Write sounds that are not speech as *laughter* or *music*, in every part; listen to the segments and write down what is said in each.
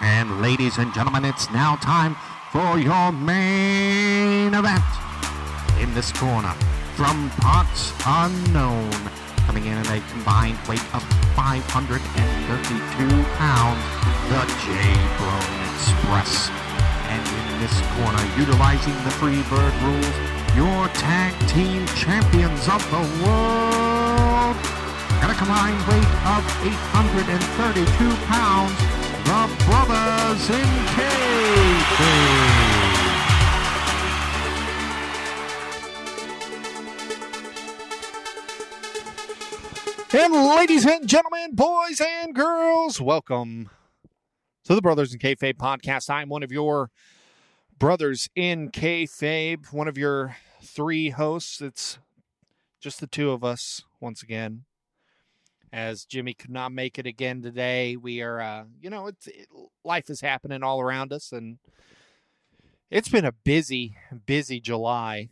And ladies and gentlemen, it's now time for your main event. In this corner, from parts unknown, coming in at a combined weight of 532 pounds, the J Bone Express. And in this corner, utilizing the Freebird rules, your tag team champions of the world. At a combined weight of 832 pounds, the Brothers in Kayfabe. And ladies and gentlemen, boys and girls, welcome to the Brothers in Kayfabe podcast. I'm one of your brothers in Kayfabe, one of your three hosts. It's just the two of us once again. As Jimmy could not make it again today, we are, uh, you know, it's it, life is happening all around us, and it's been a busy, busy July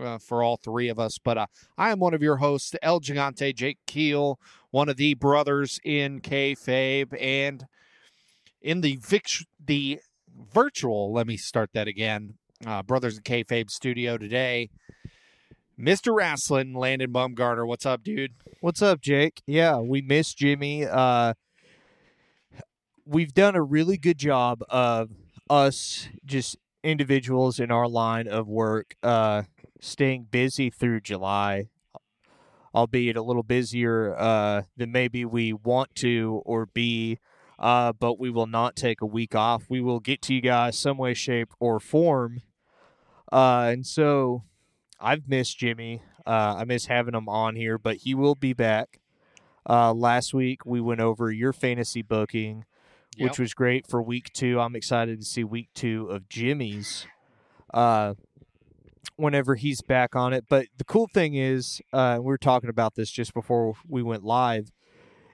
uh, for all three of us. But uh, I am one of your hosts, El Gigante, Jake Keel, one of the brothers in kayfabe, and in the the virtual. Let me start that again. Uh, brothers in kayfabe studio today. Mr. Rasslin, Landon Bumgarner. What's up, dude? What's up, Jake? Yeah, we miss Jimmy. Uh, we've done a really good job of us, just individuals in our line of work, uh, staying busy through July, albeit a little busier uh, than maybe we want to or be. Uh, but we will not take a week off. We will get to you guys some way, shape, or form. Uh, and so I've missed Jimmy. Uh, I miss having him on here, but he will be back. Uh, last week we went over your fantasy booking, Yep. which was great for week two. I'm excited to see week two of Jimmy's. Uh, whenever he's back on it. But the cool thing is, uh, we were talking about this just before we went live,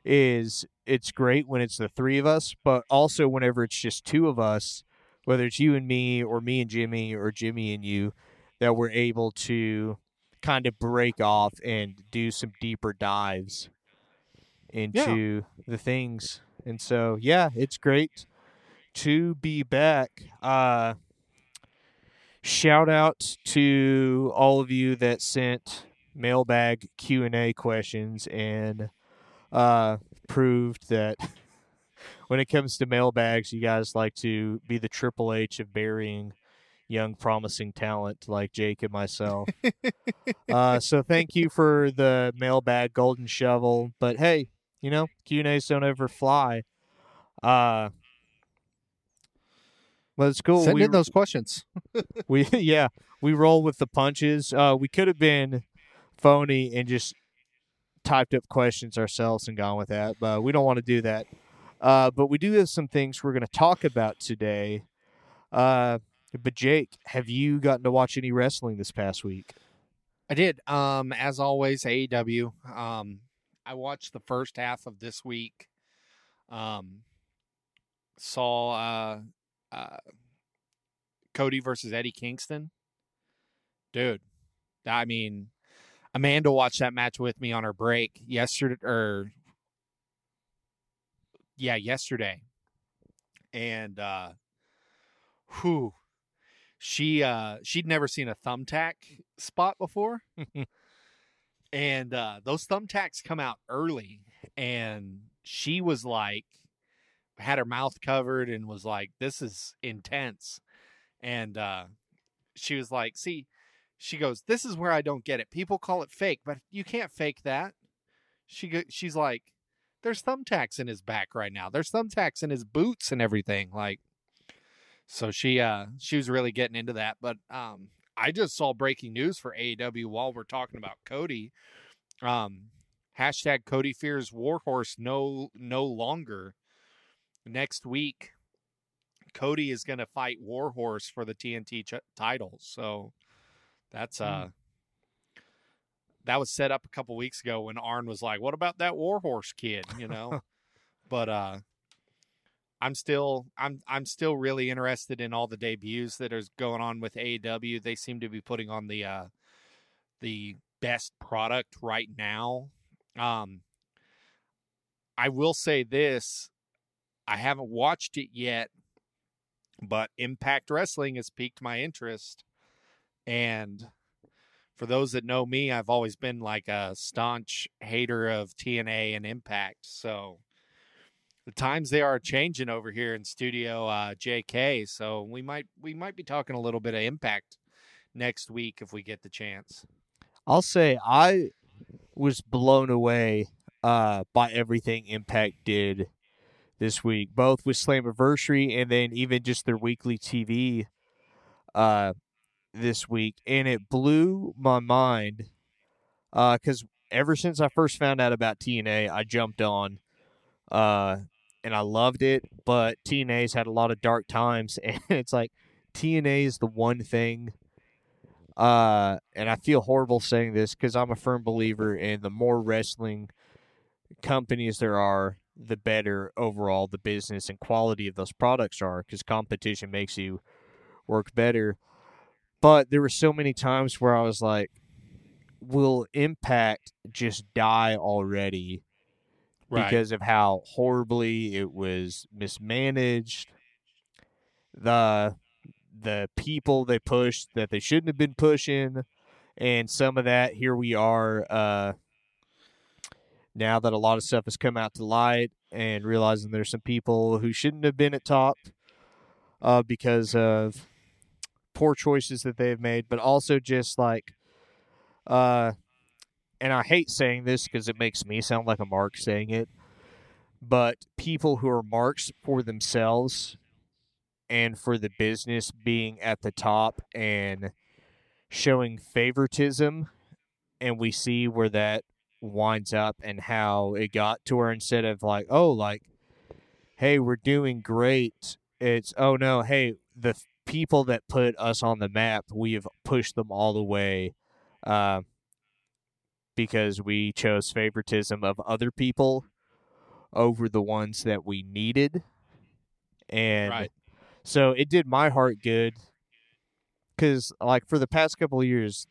is it's great when it's the three of us, but also whenever it's just two of us, whether it's you and me or me and Jimmy or Jimmy and you, that we're able to kind of break off and do some deeper dives into the things. And so, yeah, it's great to be back. Uh, shout out to all of you that sent mailbag q&a questions and uh, proved that *laughs* when it comes to mailbags you guys like to be the triple h of burying young promising talent like jake and myself *laughs* uh, so thank you for the mailbag golden shovel but hey you know q&a's don't ever fly uh, but it's cool. Send We- in those questions. *laughs* we *laughs* yeah, we roll with the punches. Uh, we could have been phony and just typed up questions ourselves and gone with that, but we don't want to do that. Uh, but we do have some things we're going to talk about today. Uh, but Jake, have you gotten to watch any wrestling this past week? I did. Um, as always, AEW. Um, I watched the first half of this week. Um, saw uh, uh, Cody versus Eddie Kingston. Dude, I mean, Amanda watched that match with me on her break yesterday, or yeah, yesterday, and uh, whew, she uh, she'd never seen a thumbtack spot before. *laughs* and uh, those thumbtacks come out early and she was like had her mouth covered and was like this is intense. And uh, she was like see she goes this is where i don't get it. People call it fake but you can't fake that. She go, she's like there's thumbtacks in his back right now. There's thumbtacks in his boots and everything like so she uh she was really getting into that but um I just saw breaking news for AEW while we're talking about Cody. Um, hashtag Cody fears Warhorse no no longer. Next week, Cody is going to fight Warhorse for the TNT ch- title. So that's uh that was set up a couple weeks ago when Arn was like, "What about that Warhorse kid?" You know, *laughs* but uh I'm still I'm I'm still really interested in all the debuts that is going on with AEW. They seem to be putting on the uh the best product right now. Um I will say this I haven't watched it yet, but Impact Wrestling has piqued my interest. And for those that know me, I've always been like a staunch hater of TNA and Impact. So the times they are changing over here in Studio uh, JK. So we might we might be talking a little bit of Impact next week if we get the chance. I'll say I was blown away uh, by everything Impact did this week, both with Slammiversary and then even just their weekly TV uh, this week, and it blew my mind because uh, ever since I first found out about TNA, I jumped on uh, and I loved it. But TNA's had a lot of dark times, *laughs* and it's like TNA is the one thing. Uh, and I feel horrible saying this because I'm a firm believer in the more wrestling companies there are, the better overall the business and quality of those products are because competition makes you work better. But there were so many times where I was like, will Impact just die already Right. because of how horribly it was mismanaged? The the people they pushed that they shouldn't have been pushing and some of that here we are uh now that a lot of stuff has come out to light and realizing there's some people who shouldn't have been at top uh, because of poor choices that they've made, but also just like, uh, and I hate saying this because it makes me sound like a mark saying it, but people who are marks for themselves and for the business being at the top and showing favoritism, and we see where that winds up and how it got to where instead of like, oh, like, hey, we're doing great, it's, oh no, hey, the people that put us on the map, we have pushed them all the way uh, because we chose favoritism of other people over the ones that we needed. And Right. so it did my heart good because, like, for the past couple of years,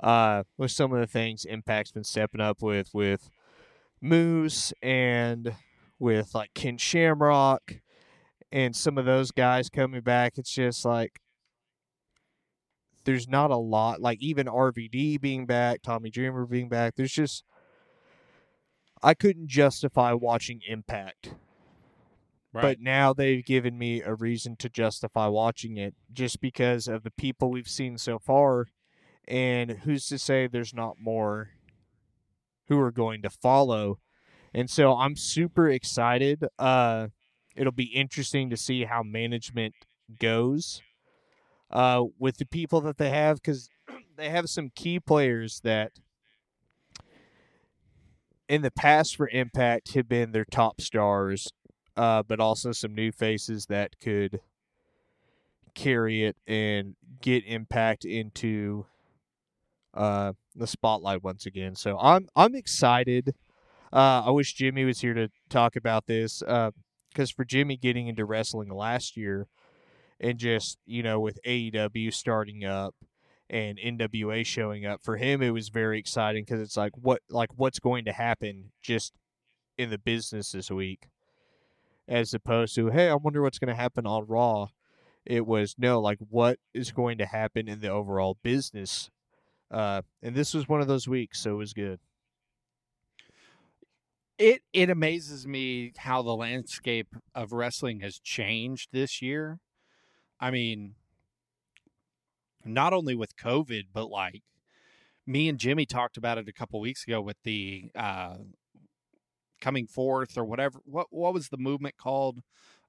uh, with some of the things Impact's been stepping up with, with Moose and with like Ken Shamrock and some of those guys coming back. It's just like there's not a lot, like even RVD being back, Tommy Dreamer being back. There's just I couldn't justify watching Impact Right. but now they've given me a reason to justify watching it just because of the people we've seen so far and who's to say there's not more who are going to follow and so i'm super excited uh it'll be interesting to see how management goes uh with the people that they have because *clears throat* they have some key players that in the past for impact have been their top stars uh, but also some new faces that could carry it and get impact into uh, the spotlight once again. So I'm I'm excited. Uh, I wish Jimmy was here to talk about this because for Jimmy getting into wrestling last year and just you know with AEW starting up and NWA showing up for him, it was very exciting because it's like what like what's going to happen just in the business this week? As opposed to hey i wonder what's going to happen on raw. It was no like what is going to happen in the overall business? Uh and this was one of those weeks so it was good. It it amazes me how the landscape of wrestling has changed this year. I mean, not only with COVID, but like me and Jimmy talked about it a couple weeks ago with the uh coming forth or whatever what what was the movement called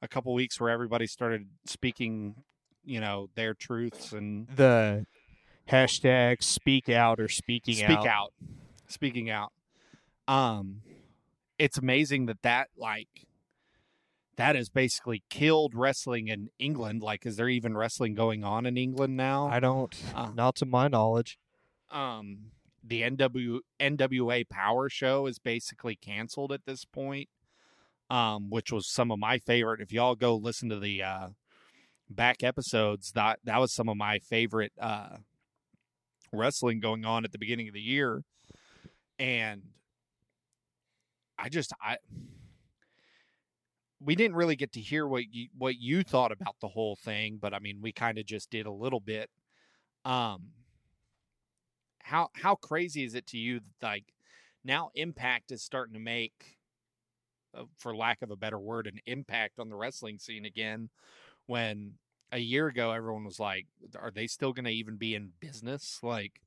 a couple weeks where everybody started speaking, you know, their truths and the hashtag speak out or speaking speak out. speaking out um it's amazing that that like that has basically killed wrestling in england like is there even wrestling going on in england now? I don't Uh. not to my knowledge. um the NW, nwa power show is basically canceled at this point um which was some of my favorite. If y'all go listen to the uh back episodes that that was some of my favorite uh wrestling going on at the beginning of the year. And i just i we didn't really get to hear what you what you thought about the whole thing, but I mean, we kind of just did a little bit. Um, how how crazy is it to you that like now Impact is starting to make, uh, for lack of a better word, an impact on the wrestling scene again? When a year ago everyone was like, "Are they still going to even be in business?" Like,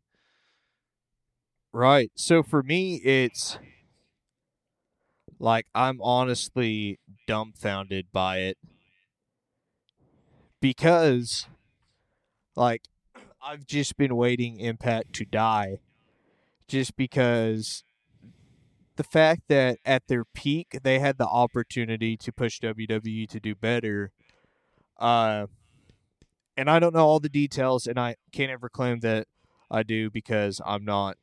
Right. So for me, it's like I'm honestly dumbfounded by it because, like, I've just been waiting Impact to die just because the fact that at their peak they had the opportunity to push WWE to do better. Uh, and I don't know all the details, and I can't ever claim that I do because I'm not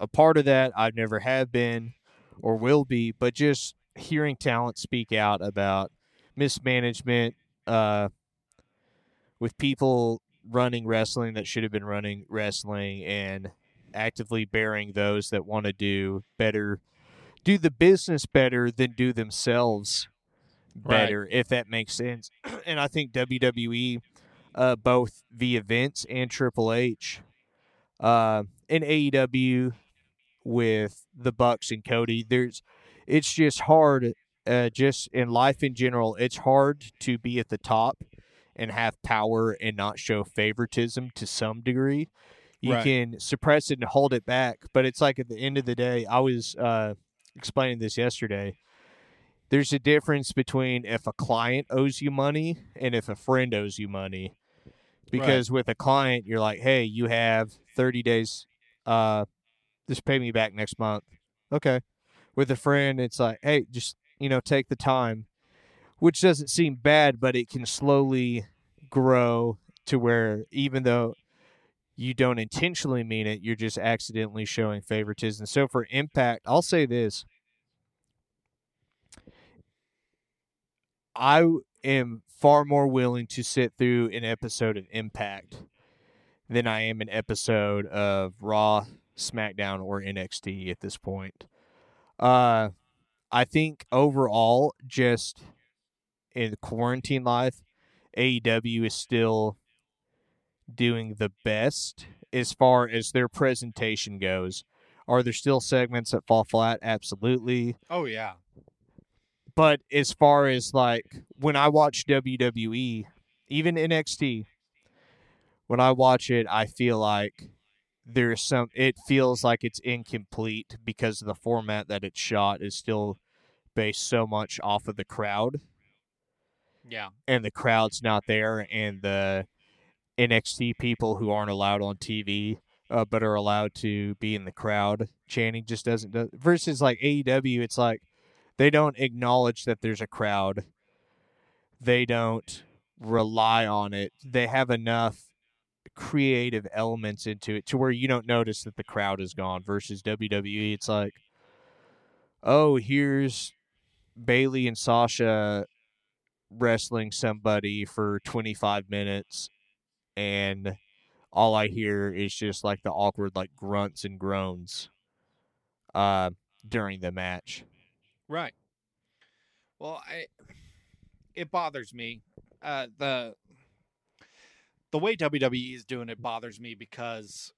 a part of that. I've never have been or will be, but just hearing talent speak out about mismanagement uh, with people running wrestling that should have been running wrestling and actively bearing those that want to do better, do the business better than do themselves better, if that makes sense. *clears throat* and I think WWE, uh, both the events and Triple H, uh, and AEW with the Bucks and Cody. There's, it's just hard. Uh, just in life in general, it's hard to be at the top and have power and not show favoritism to some degree. You Right. can suppress it and hold it back, but it's like at the end of the day, I was uh, explaining this yesterday. There's a difference between if a client owes you money and if a friend owes you money. Because with a client, you're like, hey, you have 30 days, uh, just pay me back next month. Okay. With a friend, it's like, hey, just, you know, take the time, which doesn't seem bad, but it can slowly grow to where even though you don't intentionally mean it, you're just accidentally showing favoritism. So for impact, I'll say this. I am far more willing to sit through an episode of Impact than I am an episode of Raw, SmackDown, or NXT at this point. Uh, I think overall, just in quarantine life, AEW is still doing the best as far as their presentation goes. Are there still segments that fall flat? Absolutely. oh yeah, But as far as like when I watch WWE, even NXT, when I watch it, I feel like there's some. It feels like it's incomplete because of the format that it's shot is still based so much off of the crowd, yeah, and the crowd's not there, and the NXT people who aren't allowed on TV. Uh, but are allowed to be in the crowd chanting just doesn't do, versus like AEW it's like they don't acknowledge that there's a crowd. They don't rely on it. They have enough creative elements into it to where you don't notice that the crowd is gone versus WWE it's like oh here's Bayley and Sasha wrestling somebody for 25 minutes and all I hear is just like the awkward like grunts and groans uh during the match. right. Well, I it bothers me. Uh, the the way WWE is doing it bothers me because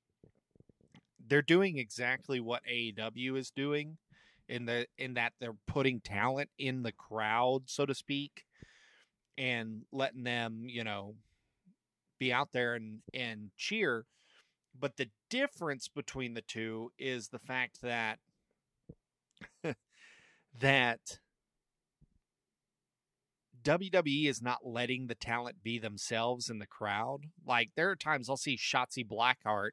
they're doing exactly what AEW is doing in the in that they're putting talent in the crowd, so to speak, and letting them, you know, be out there and and cheer. But the difference between the two is the fact that *laughs* that WWE is not letting the talent be themselves in the crowd. Like there are times I'll see Shotzi Blackheart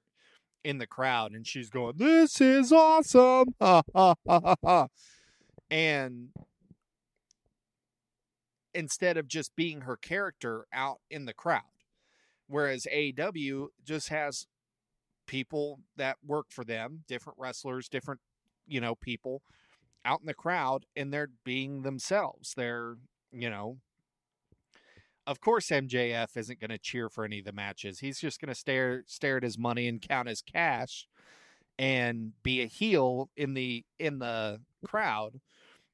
in the crowd and she's going, "This is awesome." *laughs* And instead of just being her character out in the crowd. Whereas AEW just has people that work for them, different wrestlers, different, you know, people out in the crowd and they're being themselves. They're, you know, of course MJF isn't going to cheer for any of the matches. He's just going to stare stare at his money and count his cash and be a heel in the in the crowd.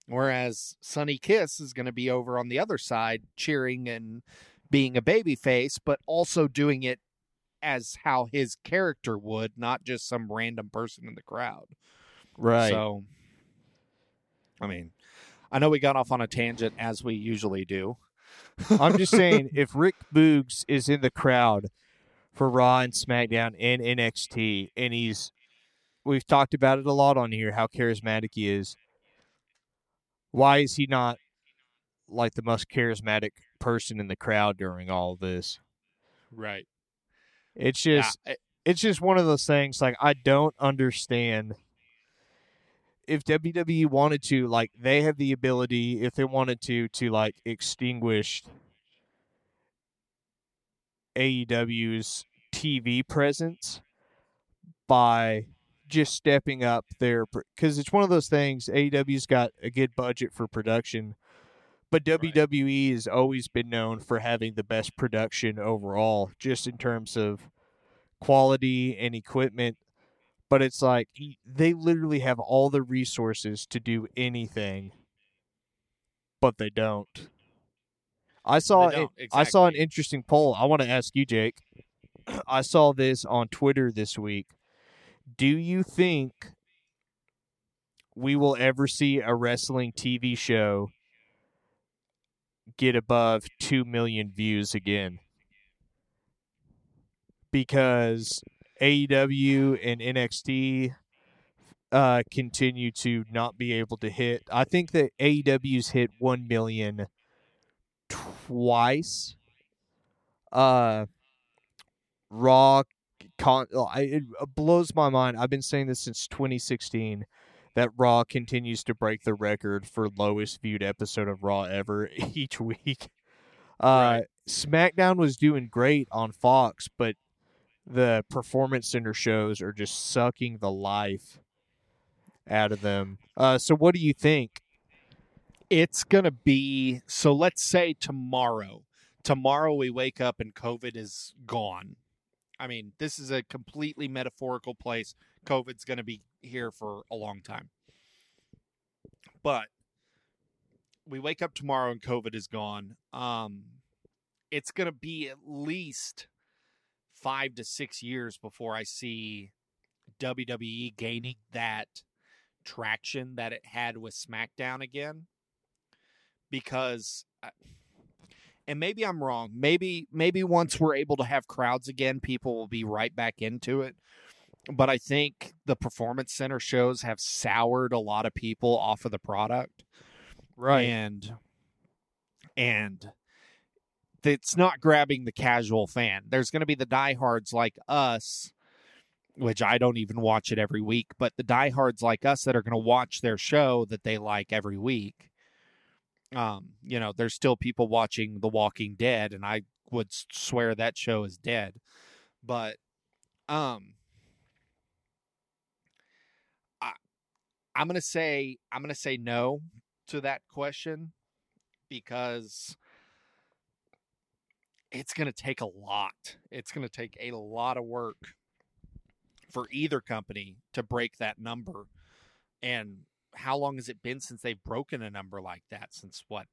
Whereas Sonny Kiss is going to be over on the other side cheering and being a baby face, but also doing it as how his character would, not just some random person in the crowd. Right. So, I mean, I know we got off on a tangent as we usually do. I'm just saying, if Rick Boogs is in the crowd for Raw and SmackDown and NXT, and he's, we've talked about it a lot on here, how charismatic he is. Why is he not like the most charismatic person in the crowd during all this? Right. It's just, yeah, it's just one of those things. Like I don't understand. If WWE wanted to, like, they have the ability, if they wanted to, to like extinguish AEW's TV presence by just stepping up their because it's one of those things. AEW's got a good budget for production, but WWE has always been known for having the best production overall, just in terms of quality and equipment. But it's like they literally have all the resources to do anything, but they don't. I saw it, I saw an interesting poll. I want to ask you, Jake. *clears throat* I saw this on Twitter this week. Do you think we will ever see a wrestling TV show get above 2 million views again? Because AEW and NXT uh, continue to not be able to hit. I think that AEW's hit 1 million twice. Uh, Raw con- oh, it blows my mind. I've been saying this since 2016 that Raw continues to break the record for lowest viewed episode of Raw ever *laughs* each week. Uh, Right. SmackDown was doing great on Fox, but the Performance Center shows are just sucking the life out of them. Uh, so what do you think? It's going to be so let's say tomorrow. Tomorrow we wake up and COVID is gone. I mean, this is a completely metaphorical place. COVID's going to be here for a long time. But we wake up tomorrow and COVID is gone. Um it's going to be at least 5 to 6 years before I see WWE gaining that traction that it had with SmackDown again because I- and maybe I'm wrong. Maybe maybe once we're able to have crowds again, people will be right back into it. But I think the performance center shows have soured a lot of people off of the product. Right? And and it's not grabbing the casual fan. There's going to be the diehards like us which I don't even watch it every week, but the diehards like us that are going to watch their show that they like every week. Um, you know, there's still people watching The Walking Dead, and I would swear that show is dead. But, um, I, I'm gonna say I'm gonna say no to that question because it's gonna take a lot. It's gonna take a lot of work for either company to break that number. And how long has it been since they've broken a number like that? Since what?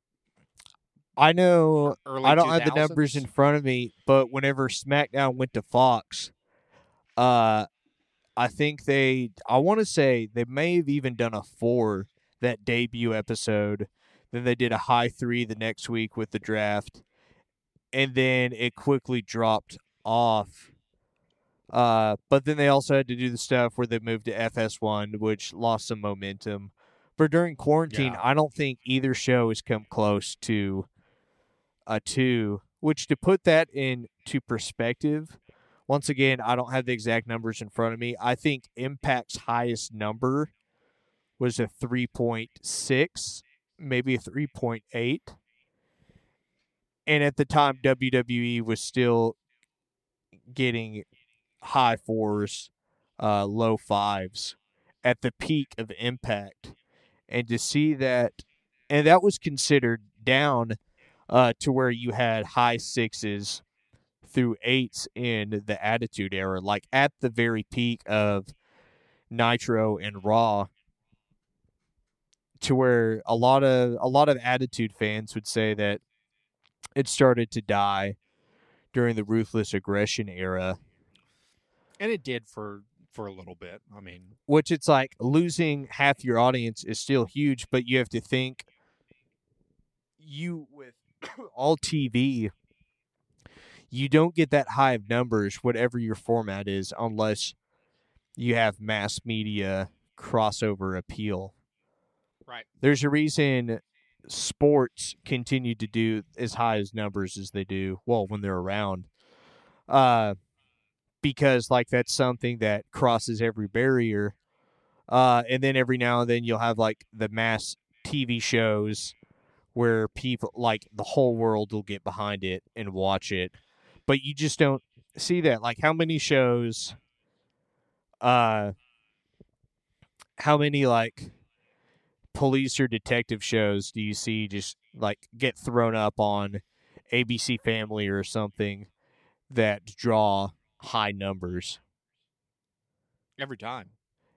I know Early I don't have the numbers in front of me, but whenever SmackDown went to Fox, uh, I think they, I want to say they may have even done a four that debut episode. Then they did a high three the next week with the draft, and then it quickly dropped off. Uh, but then they also had to do the stuff where they moved to FS1, which lost some momentum. But during quarantine, Yeah. I don't think either show has come close to a two. Which to put that into perspective, once again, I don't have the exact numbers in front of me. I think Impact's highest number was a three point six, maybe a three point eight. And at the time, WWE was still getting high fours, uh, low fives at the peak of Impact. And to see that, and that was considered down uh, to where you had high sixes through eights in the Attitude Era, like at the very peak of Nitro and Raw. to where a lot of a lot of attitude fans would say that it started to die during the ruthless aggression era and it did for for a little bit. I mean, which it's like losing half your audience is still huge, but you have to think you with *coughs* all TV, you don't get that high of numbers, whatever your format is, unless you have mass media crossover appeal. Right. There's a reason sports continue to do as high as numbers as they do. Well, when they're around, uh, because like that's something that crosses every barrier. Uh, and then every now and then you'll have like the mass TV shows where people like the whole world will get behind it and watch it, but you just don't see that. Like how many shows, uh, how many like police or detective shows do you see just like get thrown up on ABC Family or something that draw high numbers? every time.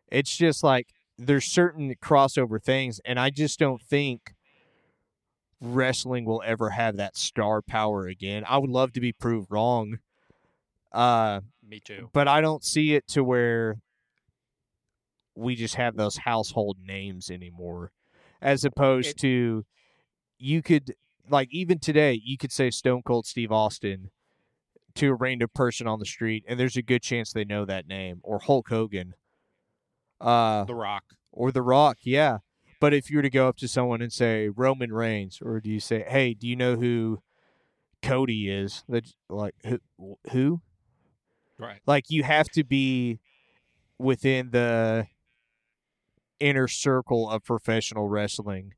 It's just like there's certain crossover things, and I just don't think wrestling will ever have that star power again. I would love to be proved wrong. Uh, Me too. but I don't see it to where we just have those household names anymore, as opposed It- to you could like even today you could say Stone Cold Steve Austin to a random person on the street, and there's a good chance they know that name or Hulk Hogan, uh, The Rock. or The Rock, yeah. But if you were to go up to someone and say Roman Reigns, or do you say, "Hey, do you know who Cody is?" That like who who? Right. like you have to be within the inner circle of professional wrestling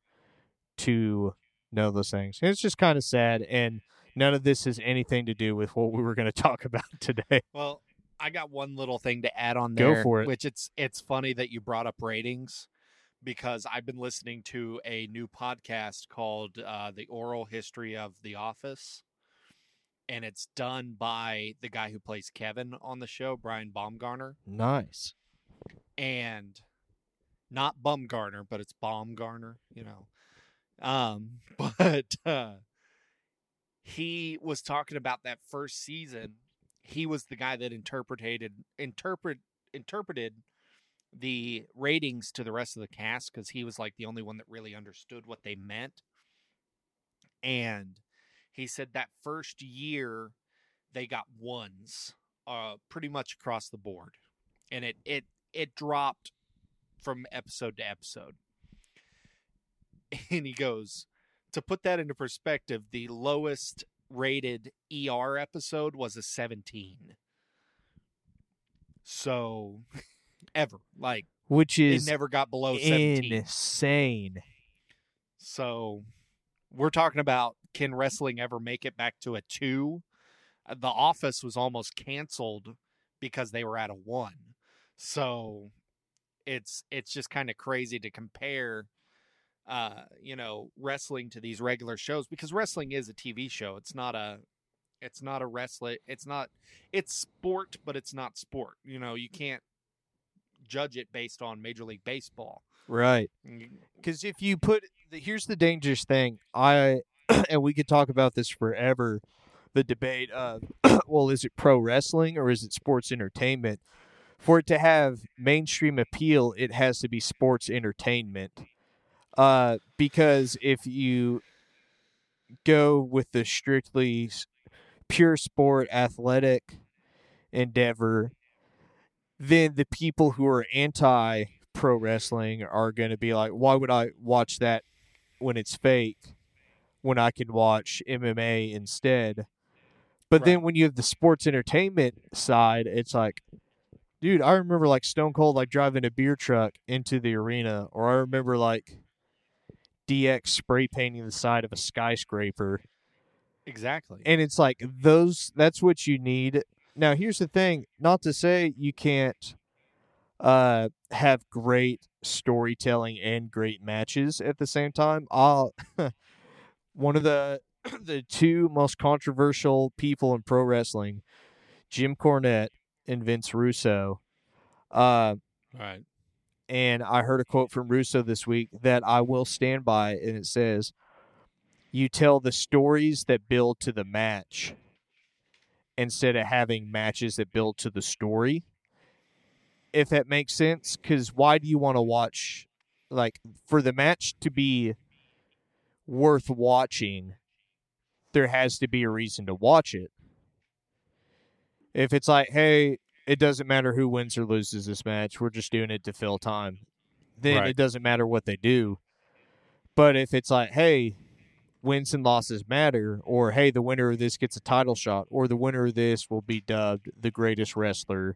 to know those things. And it's just kind of sad and none of this has anything to do with what we were going *laughs* to talk about today. Well, I got one little thing to add on there. Go for it. Which it's it's funny that you brought up ratings because I've been listening to a new podcast called uh, "The Oral History of The Office," and it's done by the guy who plays Kevin on the show, Brian Baumgartner, Nice. and not Bumgarner, but it's Baumgartner. You know, um, *laughs* but uh, he was talking about that first season he was the guy that interpreted interpret interpreted the ratings to the rest of the cast because he was like the only one that really understood what they meant. And he said that first year they got ones uh pretty much across the board. And it it it dropped from episode to episode. *laughs* And he goes, to put that into perspective, the lowest rated ER episode was a 17. So, *laughs* ever. Like, Which it is never got below 17. insane. So, we're talking about can wrestling ever make it back to a 2? Uh, The Office was almost canceled because they were at a 1. So, it's it's just kind of crazy to compare uh you know wrestling to these regular shows because wrestling is a TV show it's not a it's not a wrestling it's not it's sport but it's not sport you know you can't judge it based on major league baseball Right. Because if you put, the, here's the dangerous thing. I, *clears throat* and we could talk about this forever. The debate of, *clears throat* well, is it pro wrestling or is it sports entertainment? For it to have mainstream appeal, it has to be sports entertainment. Uh, because if you go with the strictly pure sport athletic endeavor, then the people who are anti pro wrestling are going to be like, why would I watch that when it's fake when I can watch MMA instead? But then when you have the sports entertainment side, it's like, dude, I remember like Stone Cold like driving a beer truck into the arena, or I remember like DX spray painting the side of a skyscraper. exactly And it's like those that's what you need. Now here's the thing, not to say you can't uh have great storytelling and great matches at the same time. I'll *laughs* one of the *clears throat* the two most controversial people in pro wrestling, Jim Cornette and Vince Russo. Uh right and I heard a quote from Russo this week that I will stand by, and it says, "You tell the stories that build to the match." Instead of having matches that build to the story, if that makes sense, because why do you want to watch, like, for the match to be worth watching, there has to be a reason to watch it. If it's like, hey, it doesn't matter who wins or loses this match, we're just doing it to fill time, then Right. it doesn't matter what they do. But if it's like, hey, wins and losses matter, or hey, the winner of this gets a title shot, or the winner of this will be dubbed the greatest wrestler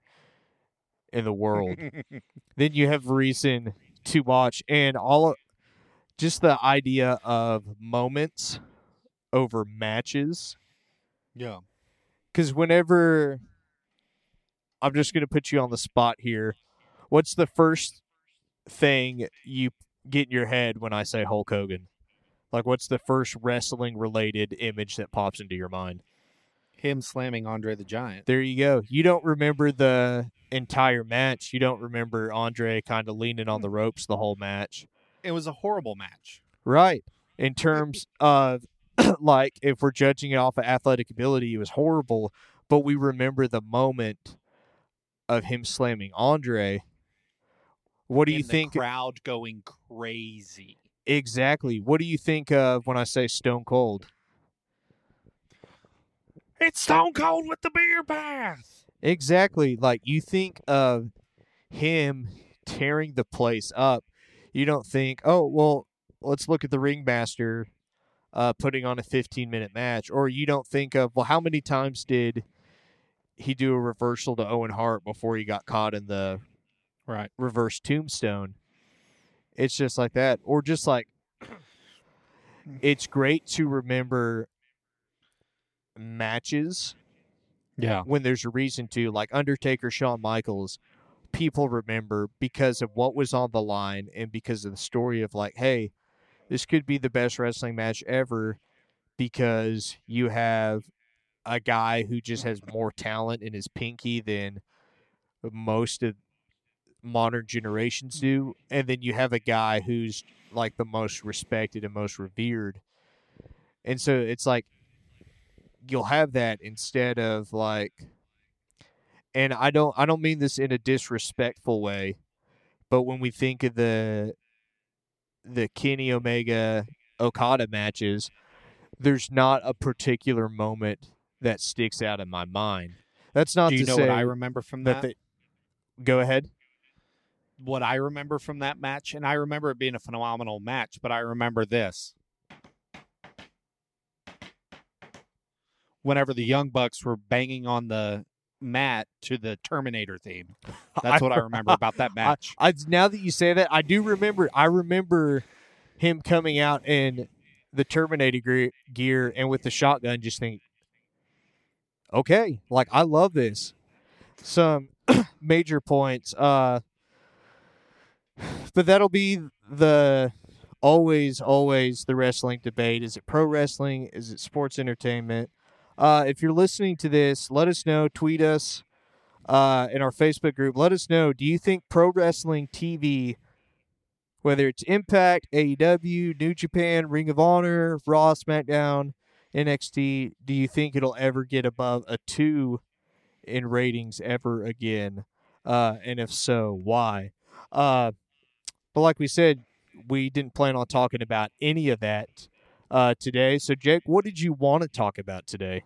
in the world, *laughs* then you have reason to watch. And all of, just the idea of moments over matches yeah. because whenever I'm just going to put you on the spot here, what's the first thing you get in your head when I say Hulk Hogan? Like, what's the first wrestling related image that pops into your mind? Him slamming Andre the Giant. There you go. You don't remember the entire match. You don't remember Andre kind of leaning on the ropes the whole match. It was a horrible match. Right. In terms of *clears throat* like if we're judging it off of athletic ability, it was horrible, but we remember the moment of him slamming Andre. What do you And the think Crowd going crazy. exactly? What do you think of when I say Stone Cold? It's Stone Cold with the beer bath. Exactly. Like you think of him tearing the place up. You don't think, oh well, let's look at the ringmaster uh, putting on a 15 minute match, or you don't think of, well, how many times did he do a reversal to Owen Hart before he got caught in the Right. reverse tombstone? It's just like that, or just like *clears throat* it's great to remember matches Yeah. when there's a reason to, like Undertaker, Shawn Michaels, people remember because of what was on the line and because of the story of like, hey, this could be the best wrestling match ever because you have a guy who just has more talent in his pinky than most of modern generations mm-hmm. do and then you have a guy who's like the most respected and most revered. And so it's like you'll have that instead of like and I don't I don't mean this in a disrespectful way, but when we think of the the Kenny Omega Okada matches, there's not a particular moment that sticks out in my mind. That's not Do you to know say what I remember from that that? they, go ahead. what I remember from that match, and I remember it being a phenomenal match, but I remember this. Whenever the Young Bucks were banging on the mat to the Terminator theme. *laughs* That's what I remember about that *laughs* match. I, now that you say that, I do remember. I remember him coming out in the Terminator gear, gear and with the shotgun. Just think, okay, like I love this. Some *coughs* major points, uh, but that'll be the always, always the wrestling debate. Is it pro wrestling? Is it sports entertainment? Uh, if you're listening to this, let us know. Tweet us uh, in our Facebook group. Let us know. Do you think pro wrestling TV, whether it's Impact, AEW, New Japan, Ring of Honor, Raw, SmackDown, NXT, do you think it'll ever get above a two in ratings ever again? Uh, and if so, why? Uh, but like we said, we didn't plan on talking about any of that uh, today. So, Jake, what did you want to talk about today?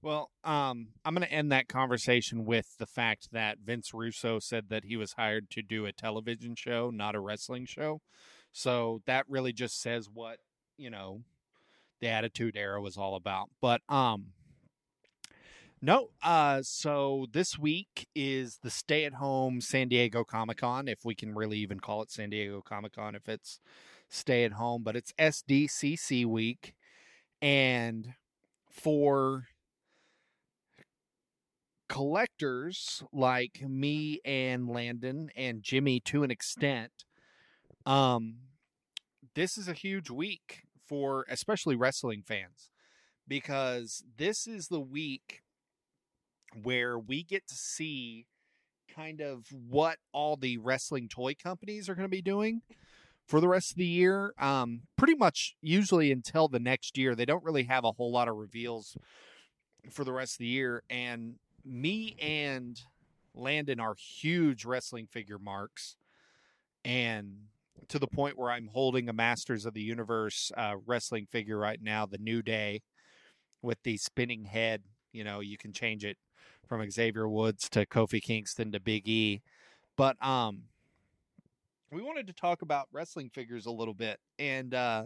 Well, um, I'm going to end that conversation with the fact that Vince Russo said that he was hired to do a television show, not a wrestling show. So that really just says what, you know, the Attitude Era was all about. But um no, uh so this week is the stay-at-home San Diego Comic-Con, if we can really even call it San Diego Comic-Con if it's stay at home, but it's SDCC week and for collectors like me and Landon and Jimmy to an extent, um, this is a huge week for especially wrestling fans because this is the week where we get to see kind of what all the wrestling toy companies are going to be doing for the rest of the year. Um, pretty much usually until the next year, they don't really have a whole lot of reveals for the rest of the year. And me and Landon are huge wrestling figure marks, and to the point where I'm holding a Masters of the Universe uh, wrestling figure right now, the New Day, with the spinning head. You know, you can change it from Xavier Woods to Kofi Kingston to Big E. But um we wanted to talk about wrestling figures a little bit and uh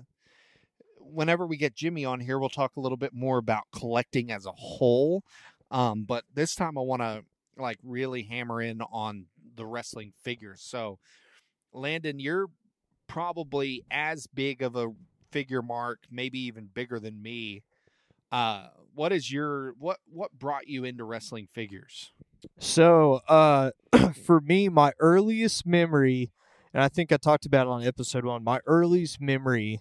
whenever we get Jimmy on here we'll talk a little bit more about collecting as a whole. Um but this time I want to like really hammer in on the wrestling figures. So Landon, you're probably as big of a figure mark, maybe even bigger than me. Uh, what is your what what brought you into wrestling figures? So, uh, *clears throat* for me, my earliest memory, and I think I talked about it on episode one. My earliest memory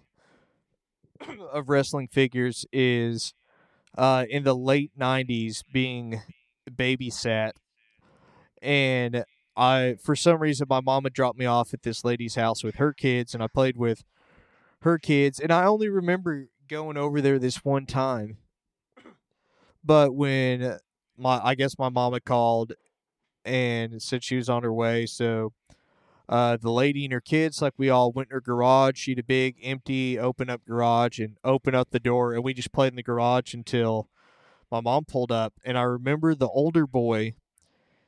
*clears throat* of wrestling figures is uh, in the late '90s, being babysat, and I, for some reason, my mama dropped me off at this lady's house with her kids, and I played with her kids, and I only remember going over there this one time. But when my I guess my mama called and said she was on her way, so uh, the lady and her kids, like we all went in her garage. She had a big empty open up garage and opened up the door, and we just played in the garage until my mom pulled up. And I remember the older boy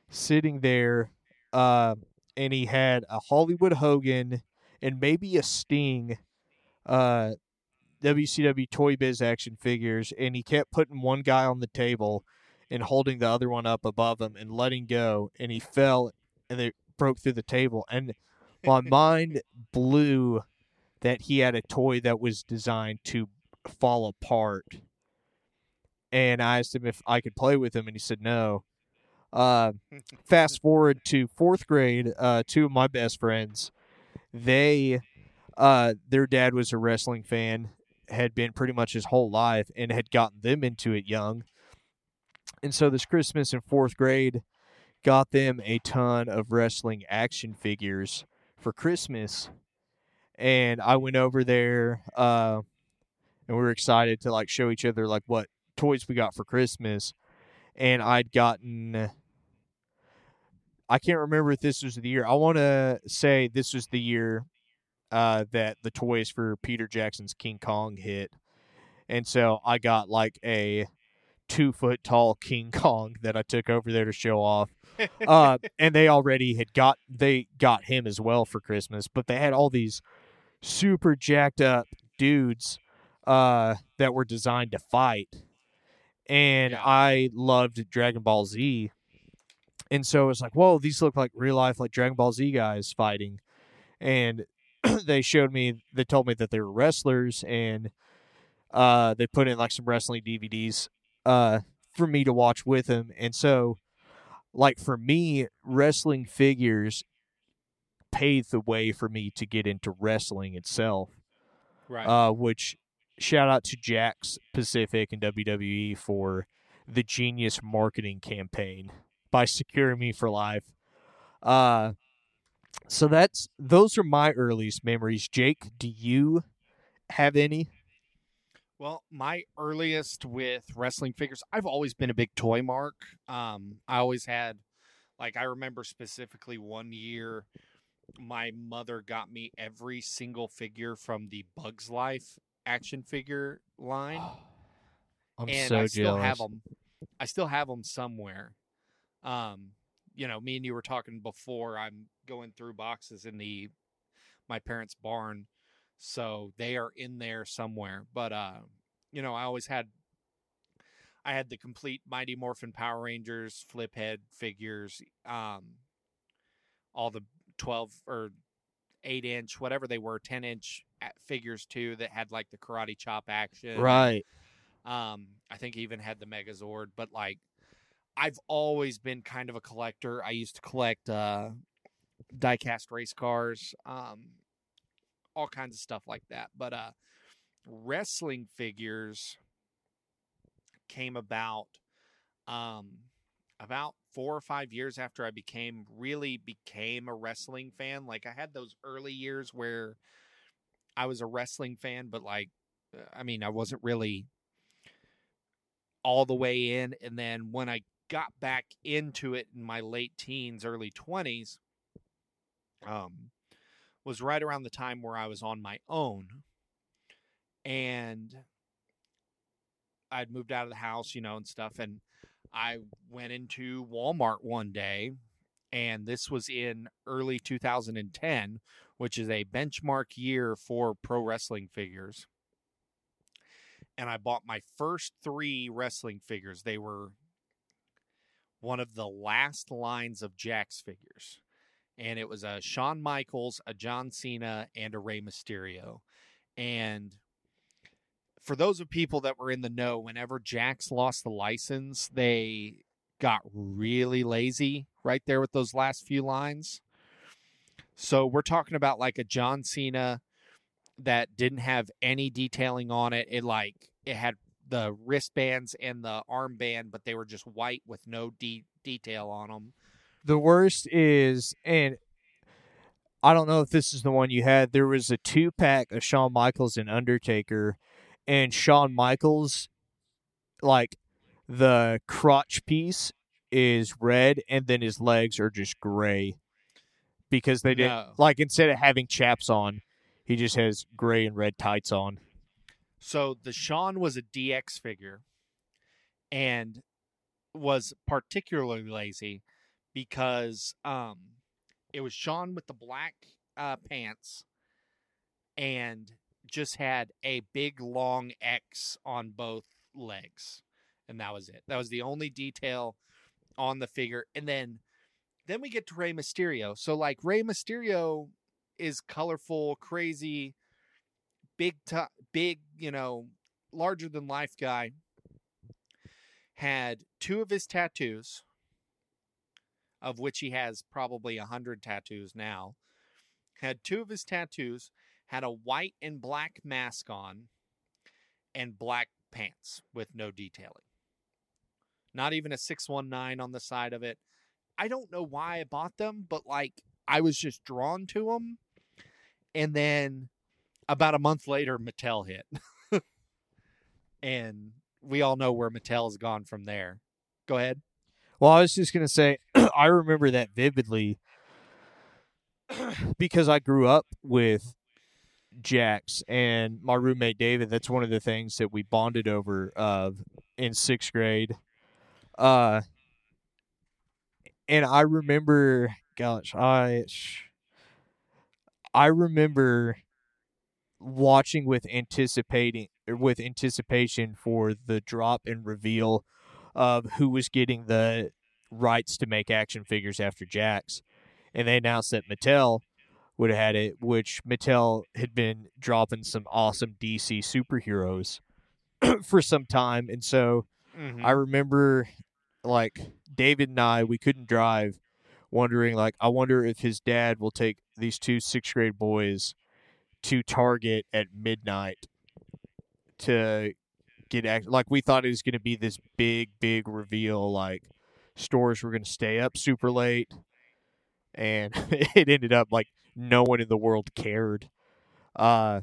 sitting there, uh, and he had a Hollywood Hogan and maybe a Sting, uh, WCW Toy Biz action figures, and he kept putting one guy on the table and holding the other one up above him and letting go, and he fell and they broke through the table, and my mind *laughs* blew that he had a toy that was designed to fall apart. And I asked him if I could play with him, and he said no. Uh, *laughs* fast forward to fourth grade, uh, two of my best friends, they, uh, their dad was a wrestling fan, had been pretty much his whole life, and had gotten them into it young. And so this Christmas in fourth grade, got them a ton of wrestling action figures for Christmas. And I went over there, uh, and we were excited to like show each other like what toys we got for Christmas. And I'd gotten I can't remember if this was the year. I want to say this was the year uh, that the toys for Peter Jackson's King Kong hit. And so I got like a two foot tall King *laughs* Kong that I took over there to show off. Uh, *laughs* and they already had got they got him as well for Christmas, but they had all these super jacked up dudes uh, that were designed to fight. And Yeah. I loved Dragon Ball Z. And so it's like, whoa, these look like real life, like Dragon Ball Z guys fighting. And *clears throat* they showed me, they told me that they were wrestlers, and uh, they put in like some wrestling DVDs uh, for me to watch with them. And so, like for me, wrestling figures paved the way for me to get into wrestling itself. Right. Uh, which shout out to Jakks Pacific and WWE for the genius marketing campaign by securing me for life. Uh, so that's those are my earliest memories. Jake, do you have any? Well, my earliest with wrestling figures, I've always been a big toy mark. Um, I always had, like, I remember specifically one year, my mother got me every single figure from the Bugs Life action figure line, *gasps* I'm and so I still jealous. have them. I still have them somewhere. Um, you know, me and you were talking before. I'm going through boxes in the my parents' barn, so they are in there somewhere. But uh, you know, I always had I had the complete Mighty Morphin Power Rangers flip head figures, um, all the twelve or eight inch, whatever they were, ten inch figures too that had like the karate chop action, Right. um, I think even had the Megazord, but like I've always been kind of a collector. I used to collect uh diecast race cars, um all kinds of stuff like that. But uh wrestling figures came about um about four or five years after I became really became a wrestling fan. Like I had those early years where I was a wrestling fan, but like, uh, I mean, I wasn't really all the way in. And then when I got back into it in my late teens, early 20s, um, was right around the time where I was on my own. And I'd moved out of the house, you know, and stuff. And I went into Walmart one day, and this was in early 2010, which is a benchmark year for pro wrestling figures. And I bought my first three wrestling figures. They were one of the last lines of Jakks figures. And it was a Shawn Michaels, a John Cena, and a Rey Mysterio. And for those of people that were in the know, whenever Jakks lost the license, they got really lazy right there with those last few lines. So we're talking about like a John Cena that didn't have any detailing on it. It like it had the wristbands and the armband, but they were just white with no de- detail on them. The worst is, and I don't know if this is the one you had. There was a two pack of Shawn Michaels and Undertaker, and Shawn Michaels, like the crotch piece is red, and then his legs are just gray because they didn't No. like instead of having chaps on, he just has gray and red tights on. So the Shawn was a DX figure and was particularly lazy because um it was Shawn with the black uh pants and just had a big long X on both legs. And that was it. That was the only detail on the figure. And then then we get to Rey Mysterio. So like Rey Mysterio is colorful, crazy, big to big, you know, larger than life guy. Had two of his tattoos, of which he has probably a hundred tattoos now. Had two of his tattoos, had a white and black mask on, and black pants with no detailing. Not even a 619 on the side of it. I don't know why I bought them, but like I was just drawn to them. And then about a month later, Mattel hit. *laughs* and we all know where Mattel's gone from there. Go ahead. Well, I was just gonna say, *clears throat* I remember that vividly *clears throat* because I grew up with Jakks and my roommate David. That's one of the things that we bonded over uh, in sixth grade. Uh, and I remember, gosh, I I remember watching with anticipating with anticipation for the drop and reveal of who was getting the rights to make action figures after Jakks. And they announced that Mattel would have had it, which Mattel had been dropping some awesome DC superheroes *clears throat* for some time. And so I mm-hmm. remember like David and I, we couldn't drive, wondering like, I wonder if his dad will take these two sixth grade boys to Target at midnight to get act- like we thought it was going to be this big big reveal like stores were going to stay up super late and *laughs* it ended up like no one in the world cared. Uh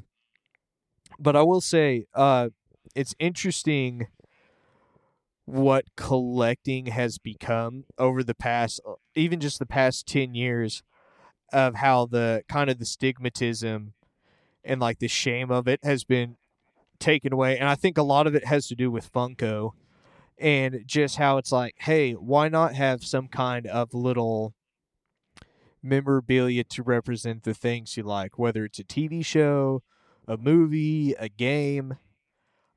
but I will say uh it's interesting what collecting has become over the past even just the past 10 years of how the kind of the stigmatism and like the shame of it has been taken away and i think a lot of it has to do with funko and just how it's like hey why not have some kind of little memorabilia to represent the things you like whether it's a tv show a movie a game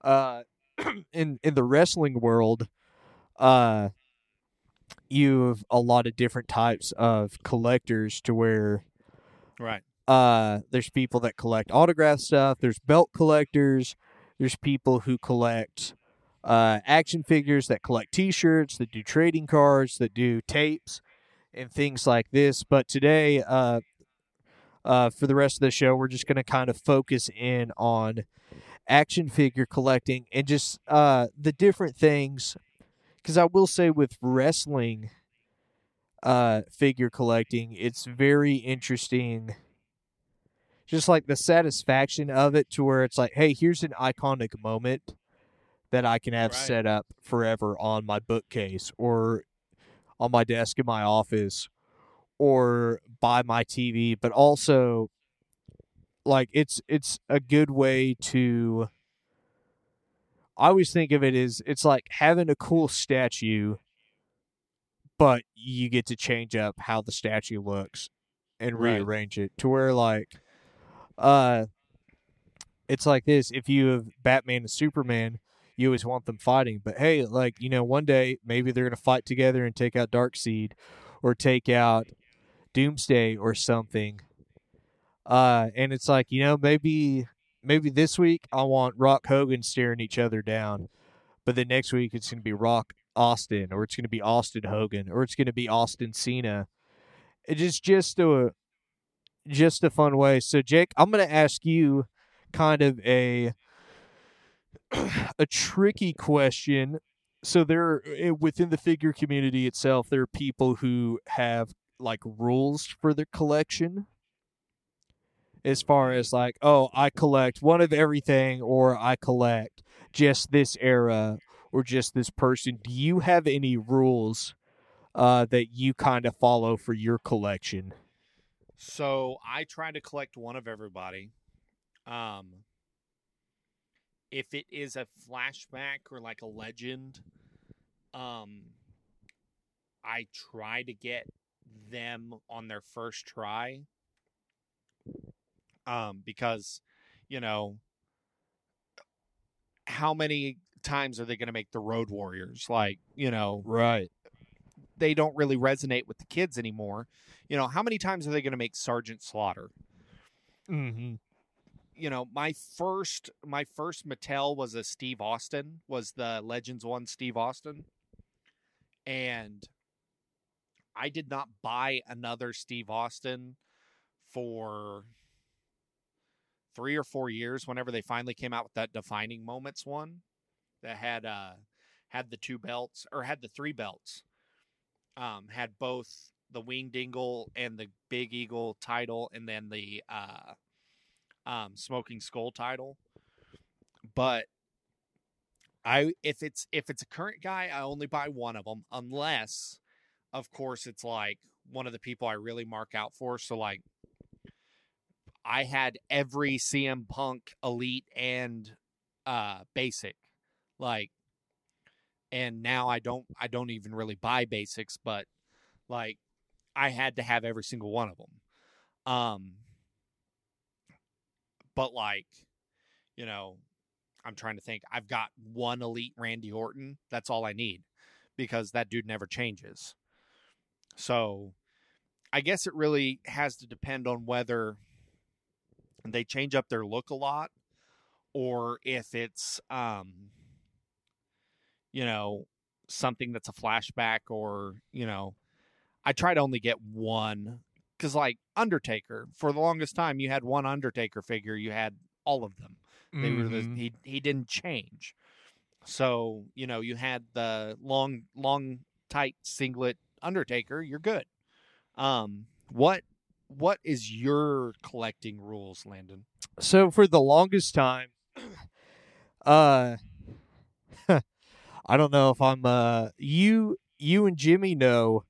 uh *clears throat* in in the wrestling world uh you have a lot of different types of collectors to where Right. Uh there's people that collect autograph stuff. There's belt collectors. There's people who collect uh action figures that collect t-shirts that do trading cards that do tapes and things like this. But today uh uh for the rest of the show we're just going to kind of focus in on action figure collecting and just uh the different things. Because I will say with wrestling uh figure collecting, it's very interesting. Just like the satisfaction of it to where it's like, hey, here's an iconic moment that I can have Right. set up forever on my bookcase or on my desk in my office or by my TV, but also like it's it's a good way to I always think of it as it's like having a cool statue but you get to change up how the statue looks and Right. rearrange it to where like uh it's like this if you have Batman and Superman you always want them fighting but hey like you know one day maybe they're to fight together and take out Darkseid or take out Doomsday or something. Uh and it's like you know maybe maybe this week I want Rock Hogan staring each other down but then next week it's to be Rock Austin or it's to be Austin Hogan or it's to be Austin Cena. It is just a just a fun way. So Jake I'm going to ask you kind of a *clears throat* a tricky question. So there eh, within the figure community itself there are people who have like rules for their collection? As far as like oh i collect one of everything or i collect just this era or just this person. Do you have any rules uh, that you kind of follow for your collection So I try to collect one of everybody. Um, if it is a flashback or like a legend, um, I try to get them on their first try. Um, because, you know, how many times are they going to make the Road Warriors? Like, you know, right they don't really resonate with the kids anymore. You know, how many times are they going to make Sergeant Slaughter? mm-hmm. You know, my first my first Mattel was a Steve Austin, was the Legends one Steve Austin. And I did not buy another Steve Austin for 3 or 4 years whenever they finally came out with that defining moments one that had uh had the two belts or had the three belts um, had both the Winged Eagle and the Big Eagle title, and then the uh, um, Smoking Skull title. But I, if it's if it's a current guy, I only buy one of them, unless, of course, it's like one of the people I really mark out for. So like, I had every CM Punk Elite and uh, Basic, like and now I don't I don't even really buy basics, but like I had to have every single one of them. Um but like you know, I'm trying to think. I've got one elite Randy Orton. That's all I need because that dude never changes. So I guess it really has to depend on whether they change up their look a lot or if it's um you know something that's a flashback or you know i try to only get one because like undertaker for the longest time you had one undertaker figure you had all of them. They were the, Mhm. he he didn't change. So you know you had the long long tight singlet undertaker you're good. Um what what is your collecting rules landon? So for the longest time *clears throat* uh *laughs* I don't know if I'm uh you you and Jimmy know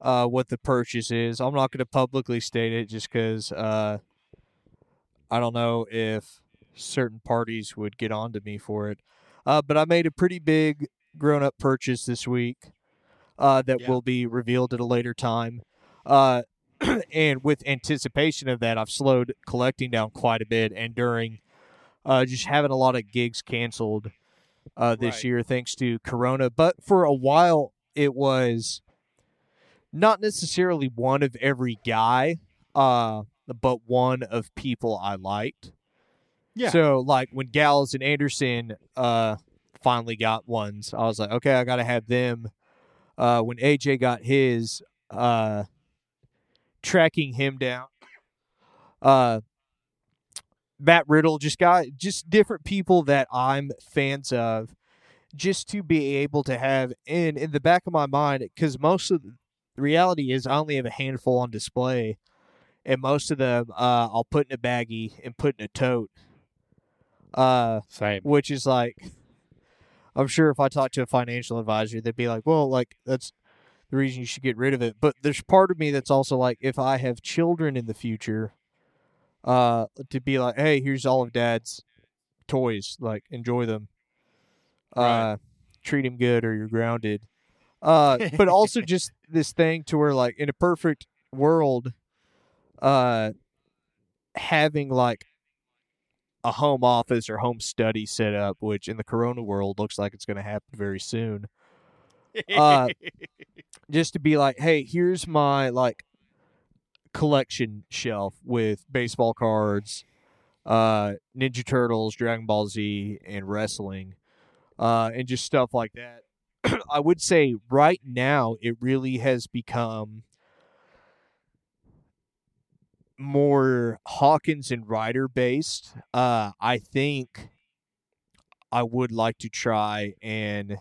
uh what the purchase is. I'm not going to publicly state it just cuz uh I don't know if certain parties would get on to me for it. Uh but I made a pretty big grown-up purchase this week uh that Yeah. will be revealed at a later time. Uh *clears throat* and with anticipation of that, I've slowed collecting down quite a bit and during uh just having a lot of gigs canceled uh, this Right. year thanks to Corona. But for a while, it was not necessarily one of every guy, uh, but one of people I liked. Yeah. So, like when Gallows and Anderson uh, finally got ones, I was like, okay, I got to have them. Uh, when AJ got his, uh, tracking him down. Uh, Matt Riddle just got just different people that I'm fans of just to be able to have in in the back of my mind because most of the reality is I only have a handful on display, and most of them uh, I'll put in a baggie and put in a tote. Uh, Same. which is like, I'm sure if I talk to a financial advisor, they'd be like, "Well, like that's the reason you should get rid of it." But there's part of me that's also like, if I have children in the future, uh, to be like, "Hey, here's all of Dad's toys. Like, enjoy them. Right. Uh, treat him good, or you're grounded." Uh, *laughs* but also just this thing to where, like, in a perfect world, uh, having like a home office or home study set up, which in the Corona world looks like it's going to happen very soon. Uh, *laughs* Just to be like, hey, here's my like collection shelf with baseball cards, uh, Ninja Turtles, Dragon Ball Z, and wrestling, uh, and just stuff like that. *clears throat* I would say right now it really has become more Hawkins and Ryder based. Uh, I think I would like to try and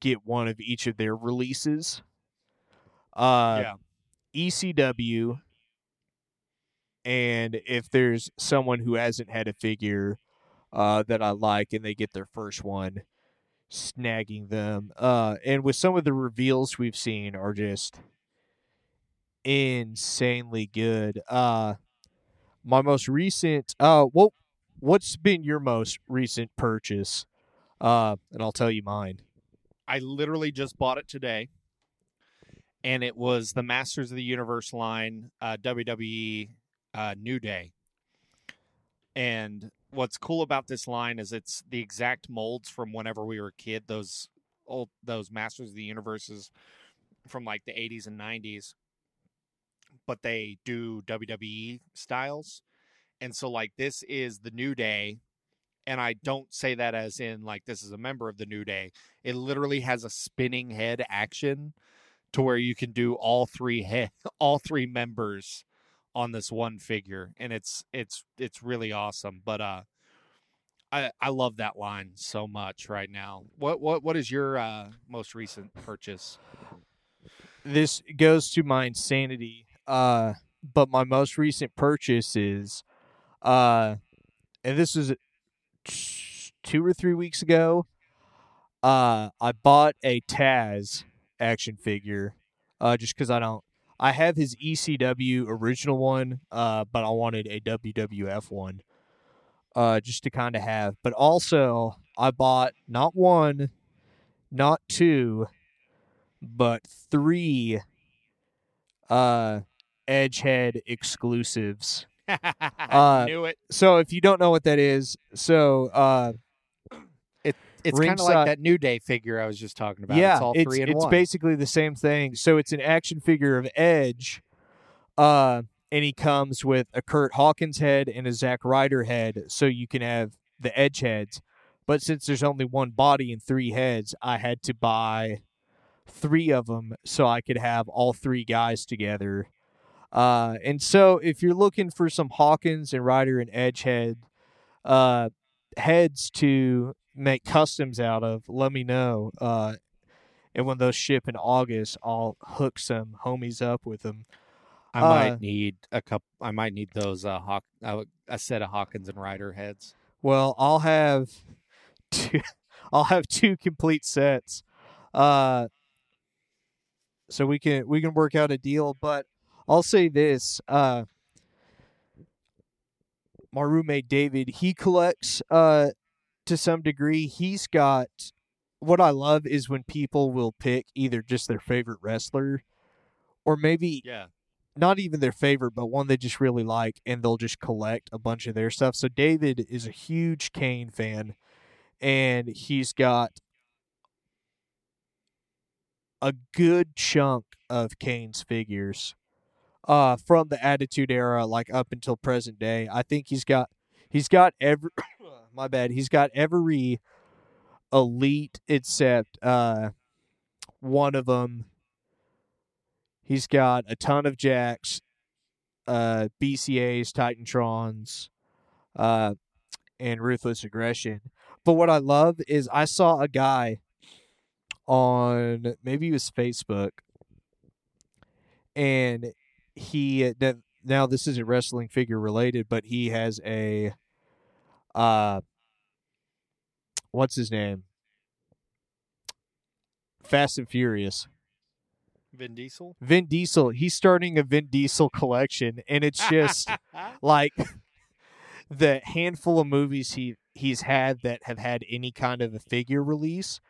get one of each of their releases. Uh, yeah. ECW, and if there's someone who hasn't had a figure uh, that I like and they get their first one, snagging them. Uh, and with some of the reveals we've seen are just insanely good. Uh, my most recent, uh, what what's been your most recent purchase? Uh, and I'll tell you mine. I literally just bought it today, and it was the Masters of the Universe line, uh, WWE uh, New Day. And what's cool about this line is it's the exact molds from whenever we were a kid. Those old those Masters of the Universes from like the 80s and 90s, but they do WWE styles. And so like this is the New Day and I don't say that as in like this is a member of the New Day. It literally has a spinning head action to where you can do all three head *laughs* all three members on this one figure and it's it's it's really awesome. But uh I I love that line so much right now. What what what is your uh most recent purchase? this goes to my insanity. Uh, but my most recent purchase is, uh, and this t- two or three weeks ago. Uh, I bought a Taz action figure, uh, just because I don't. I have his ECW original one, uh, but I wanted a WWF one, uh, just to kind of have. But also, I bought not one, not two, but three uh edgehead exclusives I *laughs* knew it. so if you don't know what that is so uh It's kind of like that New Day figure I was just talking about. yeah it's all three in it's one. basically the same thing so it's an action figure of edge uh and he comes with a kurt hawkins head and a Zack ryder head so you can have the edge heads but since there's only one body and three heads i had to buy three of them so i could have all three guys together uh and so if you're looking for some hawkins and ryder and edge head uh heads to make customs out of let me know uh and when those ship in August, I'll hook some homies up with them. I Uh, might need a couple. I might need those uh, Hawk, uh, a set of Hawkins and Ryder heads. Well, I'll have *laughs* two. I'll have two complete sets, uh, so we can we can work out a deal. But I'll say this: uh, my roommate David, he collects uh, to some degree. He's got what I love is when people will pick either just their favorite wrestler, or maybe Yeah, not even their favorite, but one they just really like, and they'll just collect a bunch of their stuff. So David is a huge Kane fan, and he's got a good chunk of Kane's figures uh from the Attitude Era like up until present day. I think he's got he's got every my bad. He's got every elite except uh one of them He's got a ton of Jakks, uh, BCAs, Titantrons, uh, and Ruthless Aggression. but what I love is I saw a guy on maybe it was Facebook, and he now this isn't wrestling figure related, but he has a uh, what's his name? Fast and Furious. Vin Diesel. Vin Diesel. He's starting a Vin Diesel collection, and it's just *laughs* like *laughs* the handful of movies he he's had that have had any kind of a figure release.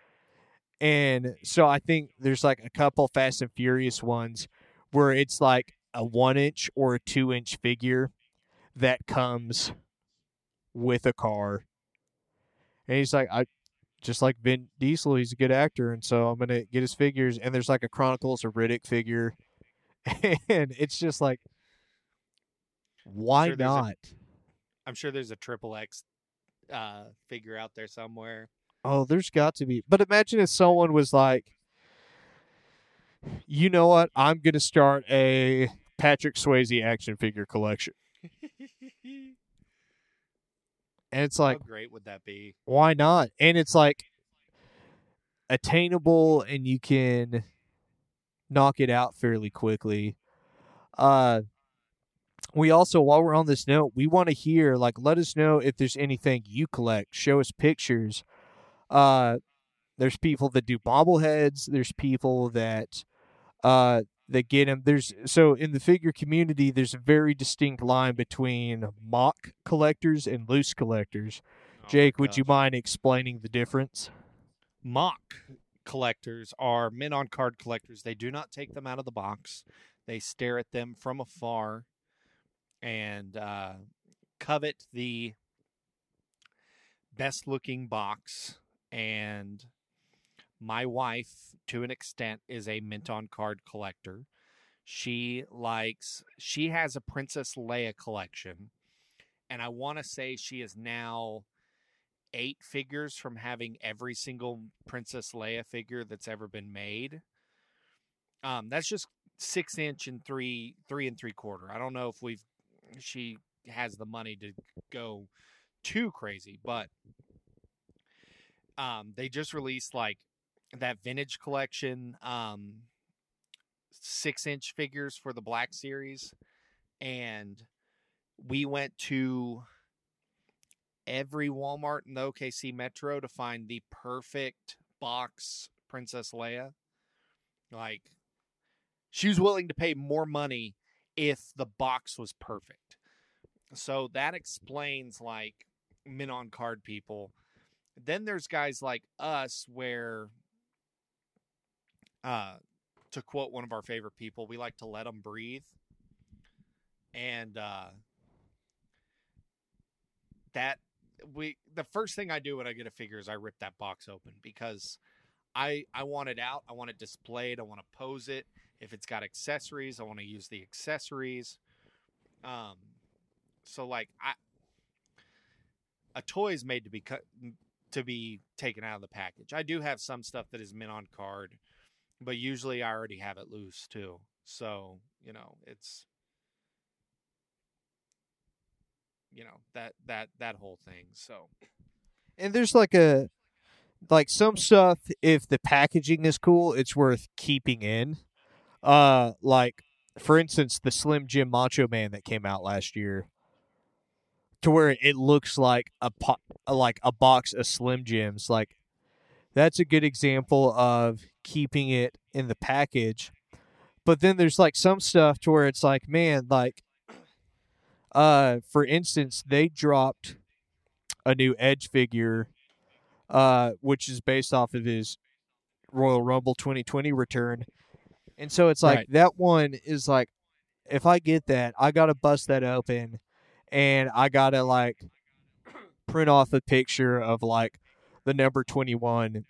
And so I think there's like a couple Fast and Furious ones where it's like a one inch or a two inch figure that comes with a car. And he's like, I just like Vin Diesel, he's a good actor, and so I'm gonna get his figures. And there's like a Chronicles of Riddick figure, *laughs* and it's just like, why Sure there's a- not? I'm sure there's a triple X uh, figure out there somewhere. Oh, there's got to be. But imagine if someone was like, you know what? I'm to start a Patrick Swayze action figure collection. *laughs* And it's like, How great would that be? why not? And it's like attainable and you can knock it out fairly quickly. Uh we also while we're on this note, we want to hear like let us know if there's anything you collect. Show us pictures. Uh there's people that do bobbleheads, there's people that uh that get them. There's so in the figure community, there's a very distinct line between MOC collectors and loose collectors. Oh Jake, would you mind explaining the difference? MOC collectors are mint on card collectors. They do not take them out of the box. They stare at them from afar and uh, covet the best looking box. And my wife, to an extent, is a mint on card collector. She likes, she has a Princess Leia collection. And I want to say she is now eight figures from having every single Princess Leia figure that's ever been made. Um, that's just six inch and three three and three quarter. I don't know if we've she has the money to go too crazy, but um, they just released like that vintage collection um six inch figures for the Black Series, and we went to every Walmart in the OKC Metro to find the perfect box Princess Leia. Like, she was willing to pay more money if the box was perfect. So that explains, like, mint on card people. Then there's guys like us where, uh, to quote one of our favorite people, we like to let them breathe. And, uh, that we the first thing I do when I get a figure is I rip that box open because I I want it out. I want it displayed. I want to pose it. If it's got accessories, I want to use the accessories. Um, so like I, a toy is made to be cut to be taken out of the package. I do have some stuff that is mint on card, but usually I already have it loose too. So you know it's you know that that that whole thing. So And there's like a like some stuff if the packaging is cool, it's worth keeping in. Uh like for instance the Slim Jim Macho Man that came out last year to where it looks like a po- like a box of Slim Jims like that's a good example of keeping it in the package. But then there's like some stuff to where it's like man like uh for instance they dropped a new Edge figure, uh, which is based off of his Royal Rumble 2020 return. And so it's like Right. that one is like, if I get that, I gotta bust that open, and I gotta like print off a picture of like the number 21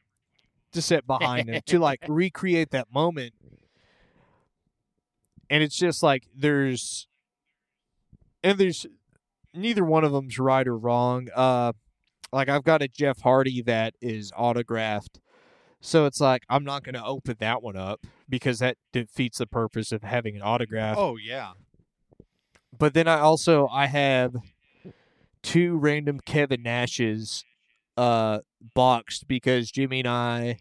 to sit behind him to like *laughs* recreate that moment. And it's just like there's, and there's neither one of them's right or wrong. Uh, like I've got a Jeff Hardy that is autographed, so it's like I'm not going to open that one up because that defeats the purpose of having an autograph. oh yeah, But then I also I have two random Kevin Nashes uh boxed because Jimmy and I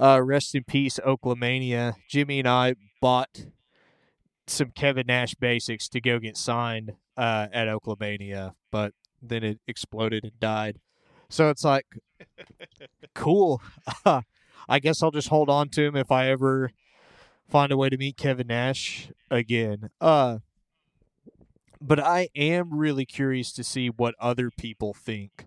uh rest in peace Oaklamania. Jimmy and I bought some Kevin Nash basics to go get signed uh at Oaklamania, but then it exploded and died. So it's like *laughs* cool. *laughs* I guess I'll just hold on to him if I ever find a way to meet Kevin Nash again. Uh but I am really curious to see what other people think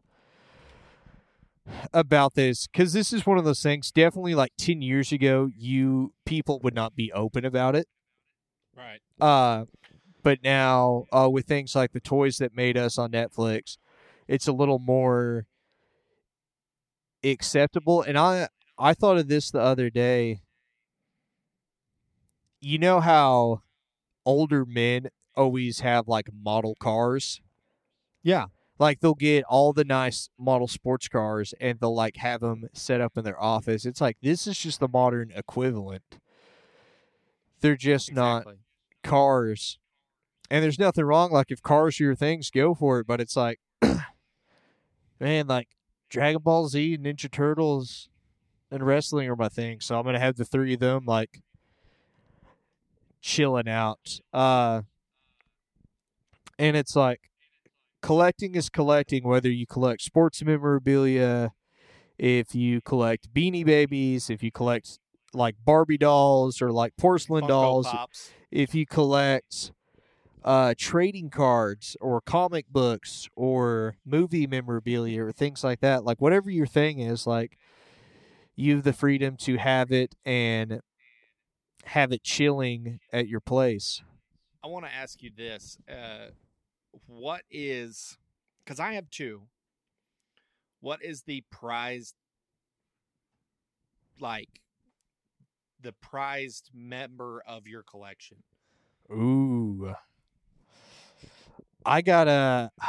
about this because this is one of those things definitely like 10 years ago you people would not be open about it Right. uh but now uh with things like the toys that made us on netflix it's a little more acceptable and i i thought of this the other day you know how older men always have like model cars Yeah. Like they'll get all the nice model sports cars and they'll like have them set up in their office. It's like this is just the modern equivalent. They're just not cars. And there's nothing wrong like if cars are your things go for it. But it's like *coughs* man like dragon ball z and ninja turtles and wrestling are my thing. So i'm gonna have the three of them like chilling out. Uh and it's like collecting is collecting whether you collect sports memorabilia if you collect beanie babies if you collect like barbie dolls or like porcelain Funko dolls Pops. if you collect uh, trading cards or comic books or movie memorabilia or things like that, like whatever your thing is, like you have the freedom to have it and have it chilling at your place. I want to ask you this: uh, What is? Because I have two. What is the prized, like, the prized member of your collection? Ooh. I gotta *sighs*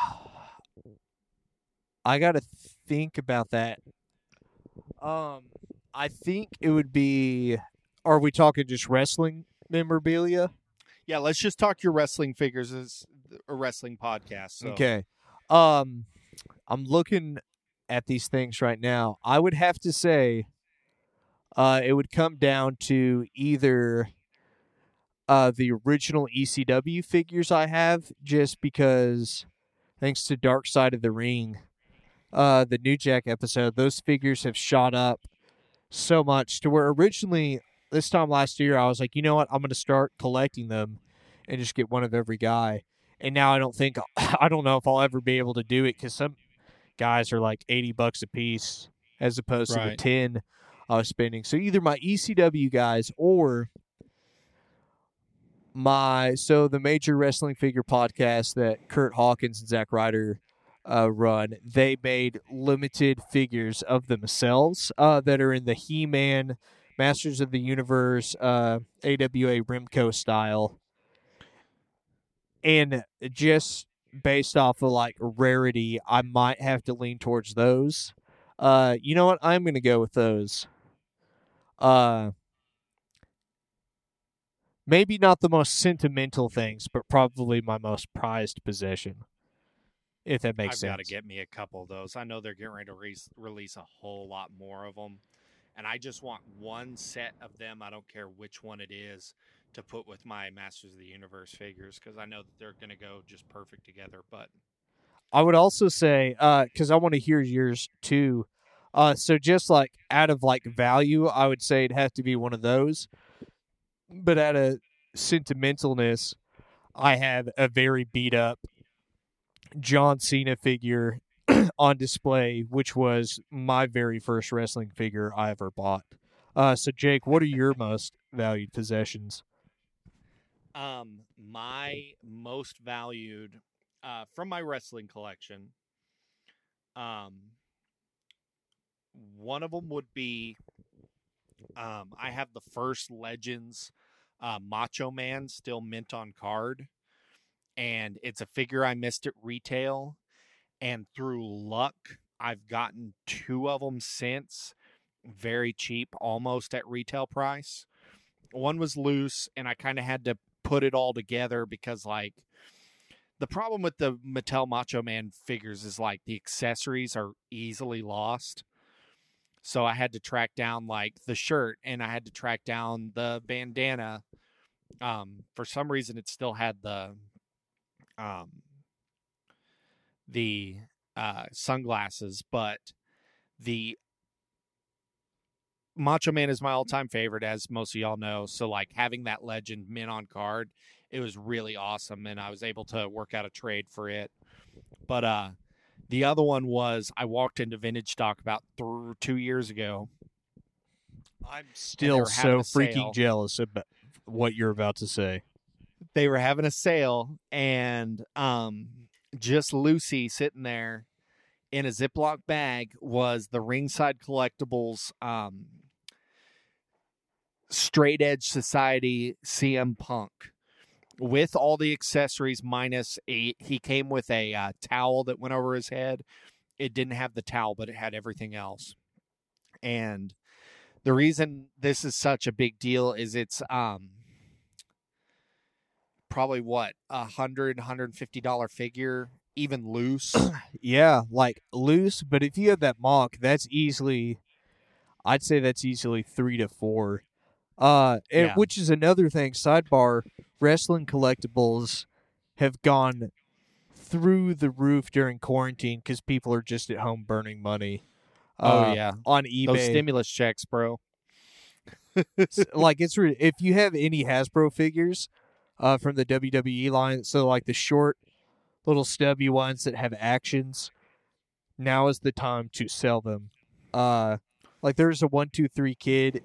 I gotta think about that. Um I think it would be are we talking just wrestling memorabilia? Yeah, let's just talk your wrestling figures as a wrestling podcast. So. Okay. Um I'm looking at these things right now. I would have to say uh it would come down to either uh the original ECW figures I have just because thanks to Dark Side of the Ring uh the New Jack episode those figures have shot up so much to where originally this time last year I was like, "You know what? I'm going to start collecting them and just get one of every guy." And now I don't think *laughs* I don't know if I'll ever be able to do it cuz some guys are like 80 bucks a piece as opposed to the 10 I was spending. So either my ECW guys or my so the major wrestling figure podcast that Kurt Hawkins and Zack Ryder uh, run, they made limited figures of themselves uh, that are in the He-Man, Masters of the Universe, uh, AWA Remco style, and just based off of like rarity, I might have to lean towards those. Uh, you know what? I'm gonna go with those. Uh, maybe not the most sentimental things, but probably my most prized possession. If that makes sense. I've got to get me a couple of those. I know they're getting ready to re- release a whole lot more of them, and I just want one set of them. I don't care which one it is to put with my Masters of the Universe figures because I know that they're going to go just perfect together. But I would also say, because I want to hear yours too. Uh, so just like out of like value, I would say it has to be one of those. But out of sentimentalness, I have a very beat up John Cena figure *clears throat* on display, which was my very first wrestling figure I ever bought. Uh, so Jake, what are your most valued possessions? Um, my most valued uh, from my wrestling collection, um, one of them would be um, I have the first Legends uh, Macho Man still mint on card, and it's a figure I missed at retail, and through luck I've gotten two of them since, very cheap, almost at retail price. One was loose, and I kind of had to put it all together because like the problem with the Mattel Macho Man figures is like the accessories are easily lost. So I had to track down like the shirt and I had to track down the bandana. Um, for some reason, it still had the um, the uh, sunglasses, but the Macho Man is my all time favorite, as most of y'all know. So, like having that legend mint on card, it was really awesome, and I was able to work out a trade for it. But uh, the other one was I walked into vintage stock about th- two years ago. I'm still so freaking jealous about what you're about to say. They were having a sale, and um, just Lucy sitting there in a Ziploc bag was the Ringside Collectibles um, Straight Edge Society CM Punk with all the accessories minus a he came with a uh, towel that went over his head. It didn't have the towel, but it had everything else. And the reason this is such a big deal is it's um probably what a hundred hundred and fifty dollar figure even loose *clears throat* Yeah, like loose, but if you have that MOC, that's easily I'd say that's easily 3 to 4. Uh and- Yeah. which is another thing sidebar wrestling collectibles have gone through the roof during quarantine cuz people are just at home burning money. oh uh, yeah on eBay. those stimulus checks bro *laughs* like it's re- if you have any Hasbro figures uh, from the WWE line, so like the short little stubby ones that have actions, now is the time to sell them. Uh, like there's a one two three kid.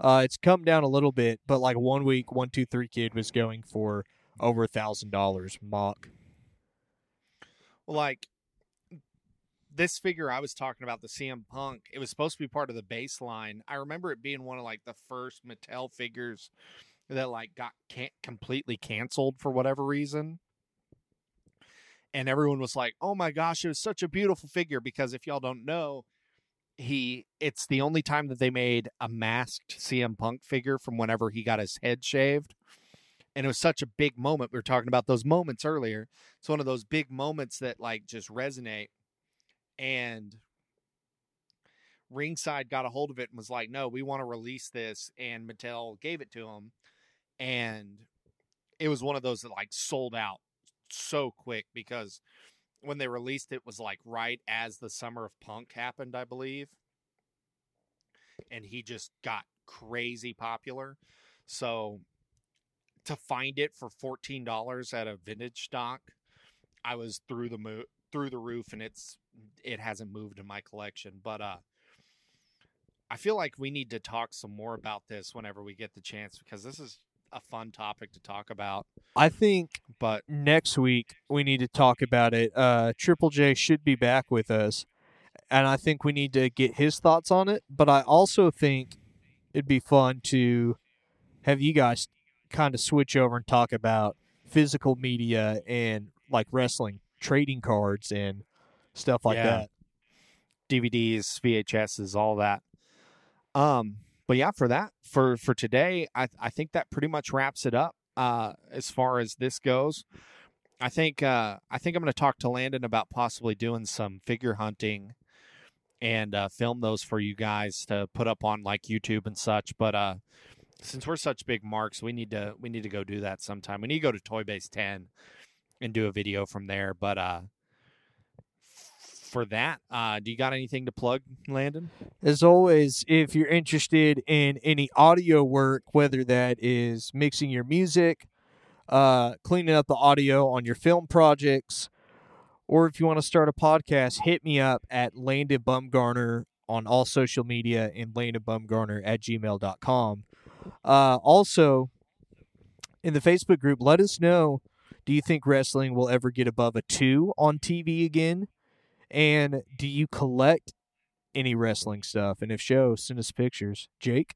Uh, it's come down a little bit, but like one week, one two three kid was going for over a thousand dollars MOC. Well, like this figure I was talking about, the CM Punk, it was supposed to be part of the baseline. I remember it being one of like the first Mattel figures that like got can't completely canceled for whatever reason. And everyone was like, "Oh my gosh, it was such a beautiful figure." Because if y'all don't know, he it's the only time that they made a masked CM Punk figure from whenever he got his head shaved. And it was such a big moment. We were talking about those moments earlier it's one of those big moments that like just resonate and ringside got a hold of it and was like no we want to release this and mattel gave it to him and it was one of those that like sold out so quick because when they released it was like right as the summer of punk happened i believe and he just got crazy popular so to find it for $14 at a vintage stock I was through the mo- through the roof, and it's it hasn't moved in my collection. But uh, I feel like we need to talk some more about this whenever we get the chance because this is a fun topic to talk about. I think But next week we need to talk about it. Uh, Triple J should be back with us, and I think we need to get his thoughts on it. But I also think it'd be fun to have you guys kind of switch over and talk about physical media and like wrestling trading cards and stuff like Yeah. that. DVDs, VHSs, all that. Um, but yeah, for that, for for today, I I think that pretty much wraps it up. Uh, as far as this goes, I think uh, I think I'm going to talk to Landon about possibly doing some figure hunting and uh, film those for you guys to put up on like YouTube and such. But uh, since we're such big marks, we need to we need to go do that sometime. We need to go to Toy Base 10 and do a video from there. But uh, for that, uh, do you got anything to plug, Landon? As always, if you're interested in any audio work, whether that is mixing your music, uh, cleaning up the audio on your film projects, or if you want to start a podcast, hit me up at Landon Bumgarner on all social media and landonbumgarner at gmail.com. Uh, also, in the Facebook group, let us know do you think wrestling will ever get above a two on TV again? And do you collect any wrestling stuff? And if so, send us pictures. Jake?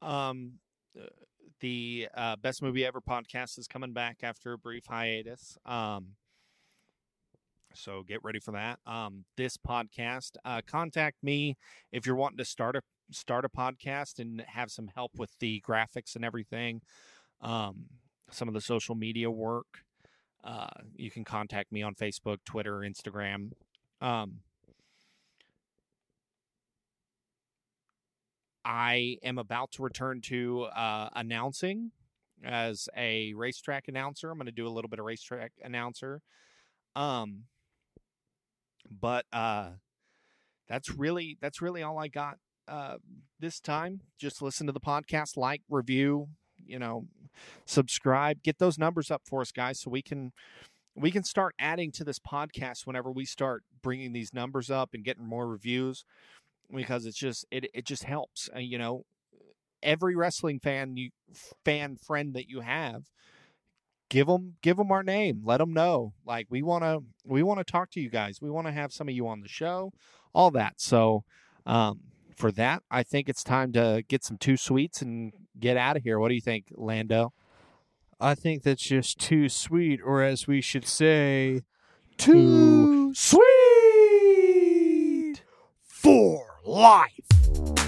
Um, uh, the uh, best movie ever podcast is coming back after a brief hiatus. Um, so get ready for that. Um, this podcast, uh, contact me if you're wanting to start a start a podcast and have some help with the graphics and everything. Um, some of the social media work. Uh, you can contact me on Facebook, Twitter, Instagram. Um, I am about to return to uh, announcing as a racetrack announcer. I'm going to do a little bit of racetrack announcer. Um, but uh, that's really that's really all I got uh, this time. Just listen to the podcast, like, review, you know, subscribe, get those numbers up for us, guys, so we can we can start adding to this podcast whenever we start bringing these numbers up and getting more reviews because it's just it it just helps. Uh, you know, every wrestling fan you fan friend that you have give them give them our name let them know like we want to we want to talk to you guys we want to have some of you on the show all that so um for that i think it's time to get some too sweets and get out of here what do you think lando I think that's just too sweet, or as we should say, Too too sweet for life.